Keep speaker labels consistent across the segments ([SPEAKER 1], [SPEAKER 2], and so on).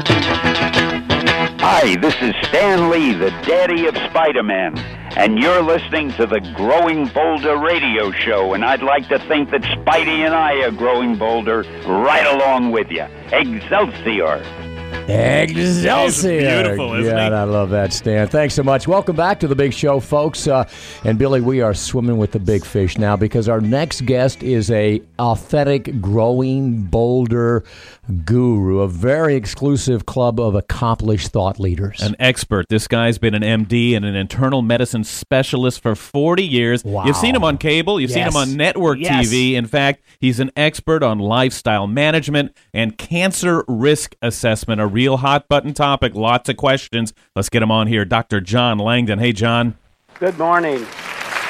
[SPEAKER 1] Hi, this is Stan Lee, the daddy of Spider Man, and you're listening to the Growing Bolder radio show, and I'd like to think that Spidey and I are growing bolder right along with you. Excelsior!
[SPEAKER 2] Excelsior!
[SPEAKER 3] beautiful, isn't
[SPEAKER 2] yeah,
[SPEAKER 3] he?
[SPEAKER 2] I love that, Stan. Thanks so much. Welcome back to the big show, folks. Uh, and Billy, we are swimming with the big fish now because our next guest is a authentic growing bolder guru, a very exclusive club of accomplished thought leaders.
[SPEAKER 3] An expert. This guy's been an MD and an internal medicine specialist for 40 years.
[SPEAKER 2] Wow.
[SPEAKER 3] You've seen him on cable, you've seen him on network
[SPEAKER 2] Yes.
[SPEAKER 3] TV. In fact, he's an expert on lifestyle management and cancer risk assessment, a real hot button topic. Lots of questions. Let's get him on here. Dr. John Langdon. Hey, John.
[SPEAKER 4] Good morning.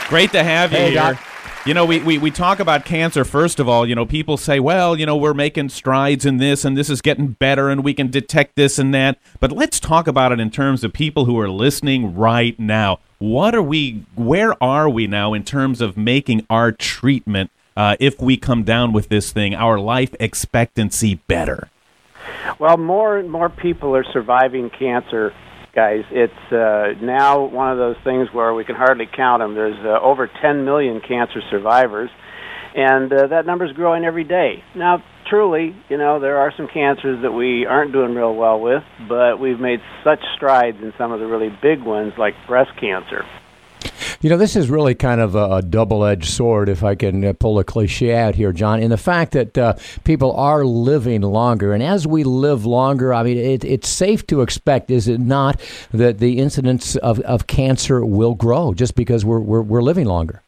[SPEAKER 3] Great to have you
[SPEAKER 2] Hey,
[SPEAKER 3] here.
[SPEAKER 2] Doc.
[SPEAKER 3] You know, we, we, we talk about cancer, first of all. You know, people say, well, you know, we're making strides in this and this is getting better and we can detect this and that. But let's talk about it in terms of people who are listening right now. What are we, where are we now in terms of making our treatment, uh, if we come down with this thing, our life expectancy better?
[SPEAKER 4] Well, more and more people are surviving cancer, guys. It's uh, now one of those things where we can hardly count them. There's uh, over 10 million cancer survivors, and uh, that number's growing every day. Now, truly, you know, there are some cancers that we aren't doing real well with, but we've made such strides in some of the really big ones, like breast cancer.
[SPEAKER 2] You know, this is really kind of a, a double edged sword, if I can uh, pull a cliche out here, John, in the fact that uh, people are living longer. And as we live longer, I mean, it, it's safe to expect, is it not, that the incidence of, of cancer will grow just because we're, we're, we're living longer?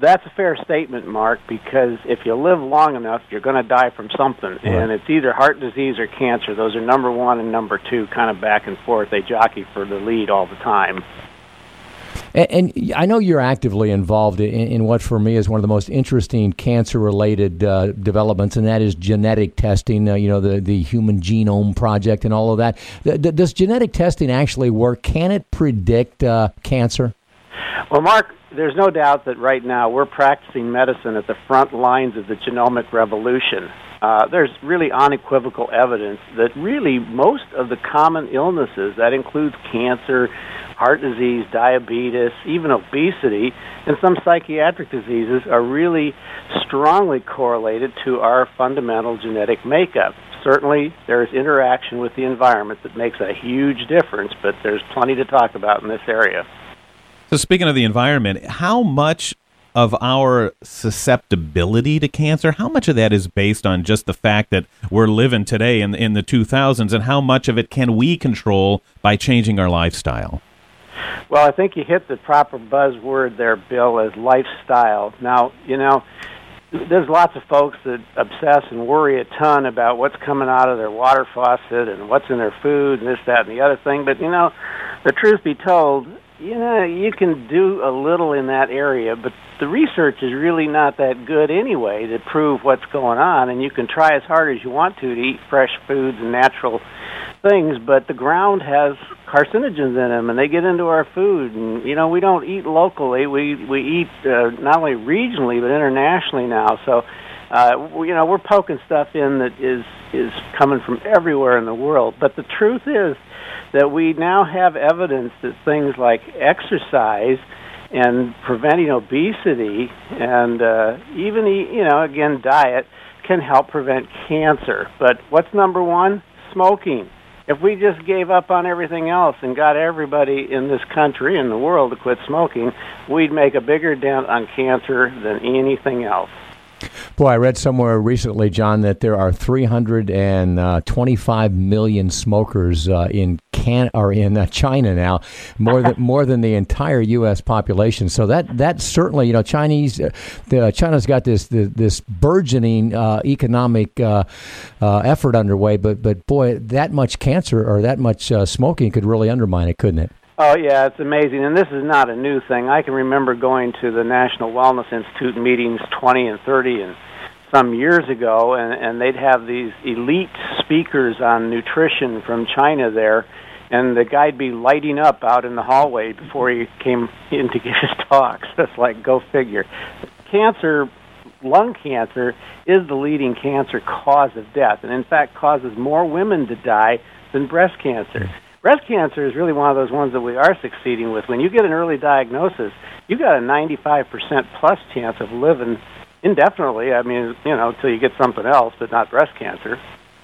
[SPEAKER 4] That's a fair statement, Mark, because if you live long enough, you're going to die from something. And it's either heart disease or cancer. Those are number one and number two, kind of back and forth. They jockey for the lead all the time.
[SPEAKER 2] And, and I know you're actively involved in, in what, for me, is one of the most interesting cancer-related uh, developments, and that is genetic testing. Uh, you know, the the Human Genome Project and all of that. Th- th- does genetic testing actually work? Can it predict uh, cancer?
[SPEAKER 4] Well, Mark, there's no doubt that right now we're practicing medicine at the front lines of the genomic revolution. Uh, there's really unequivocal evidence that really most of the common illnesses, that includes cancer, heart disease, diabetes, even obesity, and some psychiatric diseases, are really strongly correlated to our fundamental genetic makeup. Certainly, there's interaction with the environment that makes a huge difference, but there's plenty to talk about in this area.
[SPEAKER 3] So, speaking of the environment, how much of our susceptibility to cancer, how much of that is based on just the fact that we're living today in, in the 2000s, and how much of it can we control by changing our lifestyle?
[SPEAKER 4] Well, I think you hit the proper buzzword there, Bill, as lifestyle. Now, you know, there's lots of folks that obsess and worry a ton about what's coming out of their water faucet and what's in their food and this, that, and the other thing. But, you know, the truth be told, you know, you can do a little in that area, but the research is really not that good anyway to prove what's going on. And you can try as hard as you want to to eat fresh foods and natural things, but the ground has carcinogens in them, and they get into our food. And you know, we don't eat locally; we we eat uh, not only regionally but internationally now. So, uh, we, you know, we're poking stuff in that is is coming from everywhere in the world. But the truth is that we now have evidence that things like exercise and preventing obesity and uh, even you know again diet can help prevent cancer. But what's number one? Smoking. If we just gave up on everything else and got everybody in this country and the world to quit smoking, we'd make a bigger dent on cancer than anything else.
[SPEAKER 2] Boy, I read somewhere recently, John, that there are 325 million smokers uh, in can or in uh, China now, more than more than the entire U.S. population. So that that certainly, you know, Chinese, uh, the China's got this this, this burgeoning uh, economic uh, uh, effort underway. But but boy, that much cancer or that much uh, smoking could really undermine it, couldn't it?
[SPEAKER 4] Oh yeah, it's amazing, and this is not a new thing. I can remember going to the National Wellness Institute meetings 20 and 30 and some years ago, and, and they'd have these elite speakers on nutrition from China there, and the guy'd be lighting up out in the hallway before he came in to give his talks. It's like go figure. Cancer lung cancer is the leading cancer cause of death, and in fact causes more women to die than breast cancer. Breast cancer is really one of those ones that we are succeeding with. When you get an early diagnosis, you got a 95% plus chance of living indefinitely. I mean, you know, until you get something else, but not breast cancer.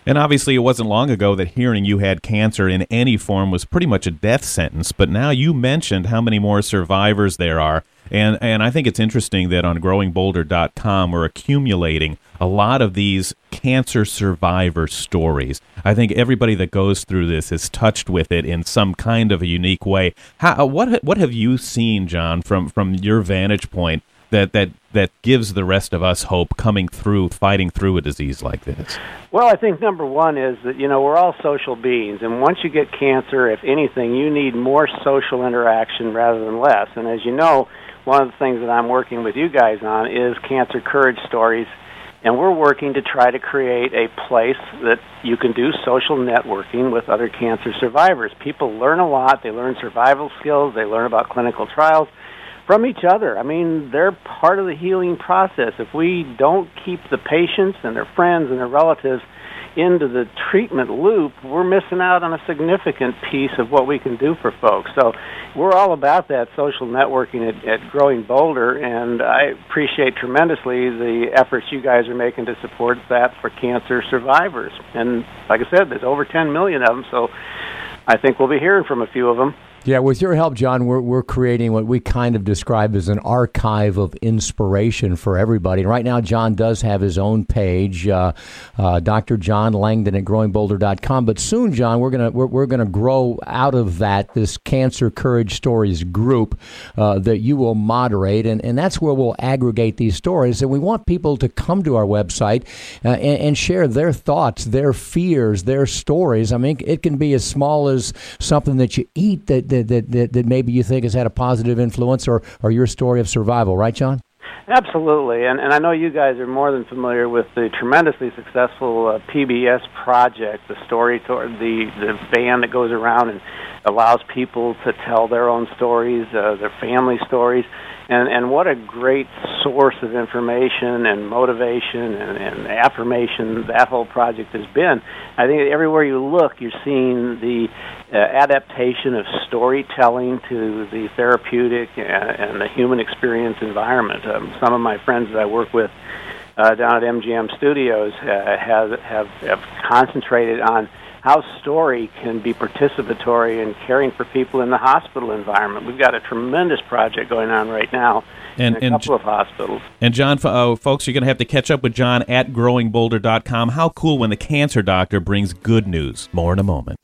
[SPEAKER 3] And obviously, it wasn't long ago that hearing you had cancer in any form was pretty much a death sentence. But now you mentioned how many more survivors there are. And, and I think it's interesting that on growingbolder.com we're accumulating a lot of these cancer survivor stories. I think everybody that goes through this is touched with it in some kind of a unique way. How, what, what have you seen, John, from, from your vantage point that that that gives the rest of us hope coming through fighting through a disease like this?
[SPEAKER 4] Well, I think number 1 is that you know, we're all social beings and once you get cancer, if anything, you need more social interaction rather than less. And as you know, one of the things that I'm working with you guys on is cancer courage stories and we're working to try to create a place that you can do social networking with other cancer survivors. People learn a lot, they learn survival skills, they learn about clinical trials from each other. I mean, they're part of the healing process. If we don't keep the patients and their friends and their relatives into the treatment loop, we're missing out on a significant piece of what we can do for folks. So we're all about that social networking at, at Growing Bolder, and I appreciate tremendously the efforts you guys are making to support that for cancer survivors. And like I said, there's over 10 million of them, so I think we'll be hearing from a few of them.
[SPEAKER 2] Yeah, with your help, John, we're, we're creating what we kind of describe as an archive of inspiration for everybody. right now, John does have his own page, uh, uh, Dr. John Langdon at growingbolder.com. But soon, John, we're gonna we're, we're gonna grow out of that this Cancer Courage Stories group uh, that you will moderate, and, and that's where we'll aggregate these stories. And we want people to come to our website uh, and, and share their thoughts, their fears, their stories. I mean, it can be as small as something that you eat that, that that, that, that maybe you think has had a positive influence or, or your story of survival, right, John?
[SPEAKER 4] Absolutely, and and I know you guys are more than familiar with the tremendously successful uh, PBS project, the story tour, the the van that goes around and allows people to tell their own stories, uh, their family stories, and and what a great source of information and motivation and, and affirmation that whole project has been. I think everywhere you look, you're seeing the uh, adaptation of storytelling to the therapeutic and, and the human experience environment. Um, some of my friends that I work with uh, down at MGM Studios uh, have, have have concentrated on how story can be participatory in caring for people in the hospital environment. We've got a tremendous project going on right now and, in a and, couple of hospitals.
[SPEAKER 3] And John, uh, folks, you're going to have to catch up with John at growingbolder.com. How cool when the cancer doctor brings good news. More in a moment.